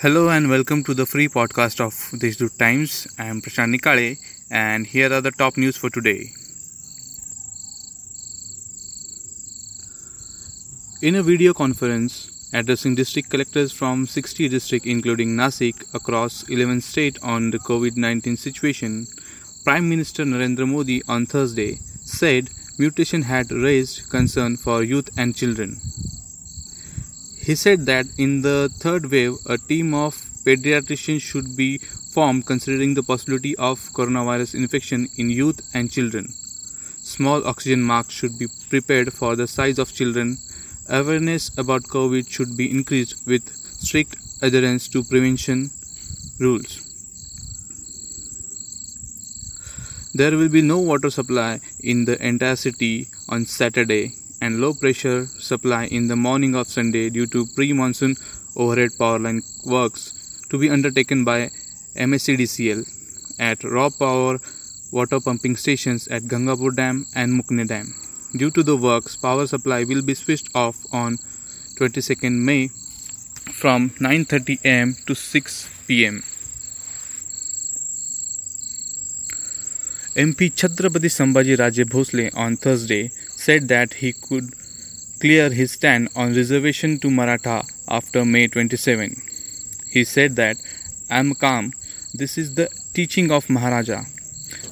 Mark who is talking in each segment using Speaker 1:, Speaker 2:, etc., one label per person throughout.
Speaker 1: Hello and welcome to the free podcast of Deshdoot Times. I am Prashant Nikale and here are the top news for today. In a video conference addressing district collectors from 60 districts including Nasik across 11 states on the COVID-19 situation, Prime Minister Narendra Modi on Thursday said mutation had raised concern for youth and children. He said that in the third wave, a team of pediatricians should be formed considering the possibility of coronavirus infection in youth and children. Small oxygen masks should be prepared for the size of children. Awareness about COVID should be increased with strict adherence to prevention rules. There will be no water supply in the entire city on Saturday and low pressure supply in the morning of Sunday due to pre monsoon overhead power line works to be undertaken by MSEDCL at raw power water pumping stations at Gangapur Dam and Mukne Dam. Due to the works, power supply will be switched off on 22nd May from 9:30 am to 6 pm. MP Chhatrapati Sambhaji Raje Bhosle on Thursday said that he could clear his stand on reservation to Maratha after May 27. He said that I am calm. This is the teaching of Maharaja.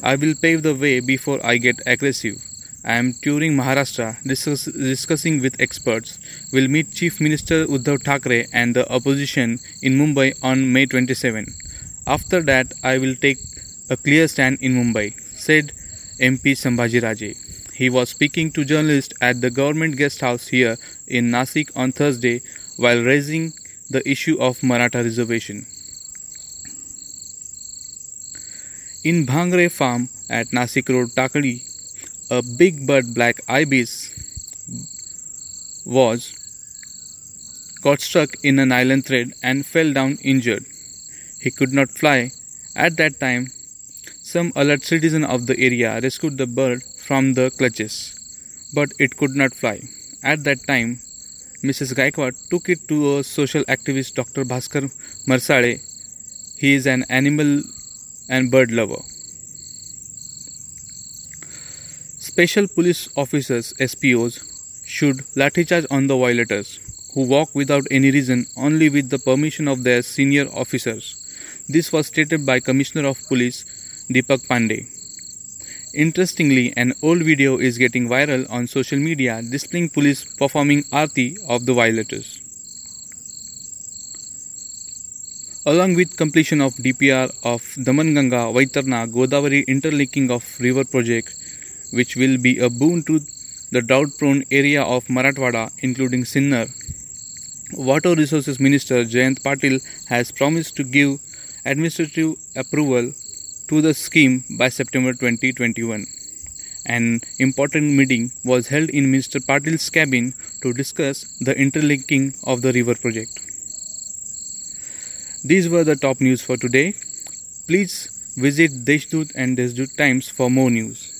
Speaker 1: I will pave the way before I get aggressive. I am touring Maharashtra, discuss, discussing with experts. Will meet Chief Minister Uddhav Thackeray and the opposition in Mumbai on May 27. After that, I will take a clear stand in Mumbai, said MP Sambhaji Raje. He was speaking to journalists at the government guest house here in Nasik on Thursday while raising the issue of Maratha reservation. In Bhangre farm at Nasik Road, Takali, a big bird black ibis was got stuck in an nylon thread and fell down injured. He could not fly. At that time, some alert citizen of the area rescued the bird from the clutches, but it could not fly. At that time, Mrs. Gaikwad took it to a social activist Dr. Bhaskar Marsale. He is an animal and bird lover. Special police officers, SPOs, should lathi charge on the violators who walk without any reason only with the permission of their senior officers. This was stated by Commissioner of Police Deepak Pandey. Interestingly, an old video is getting viral on social media displaying police performing arti of the violators. Along with completion of DPR of Damanganga Vaitarna Godavari interlinking of river project, which will be a boon to the drought-prone area of Marathwada, including Sinnar, Water Resources Minister Jayant Patil has promised to give administrative approval to the scheme by September 2021. An important meeting was held in Mr. Patil's cabin to discuss the interlinking of the river project. These were the top news for today. Please visit Deshdoot and Deshdoot Times for more news.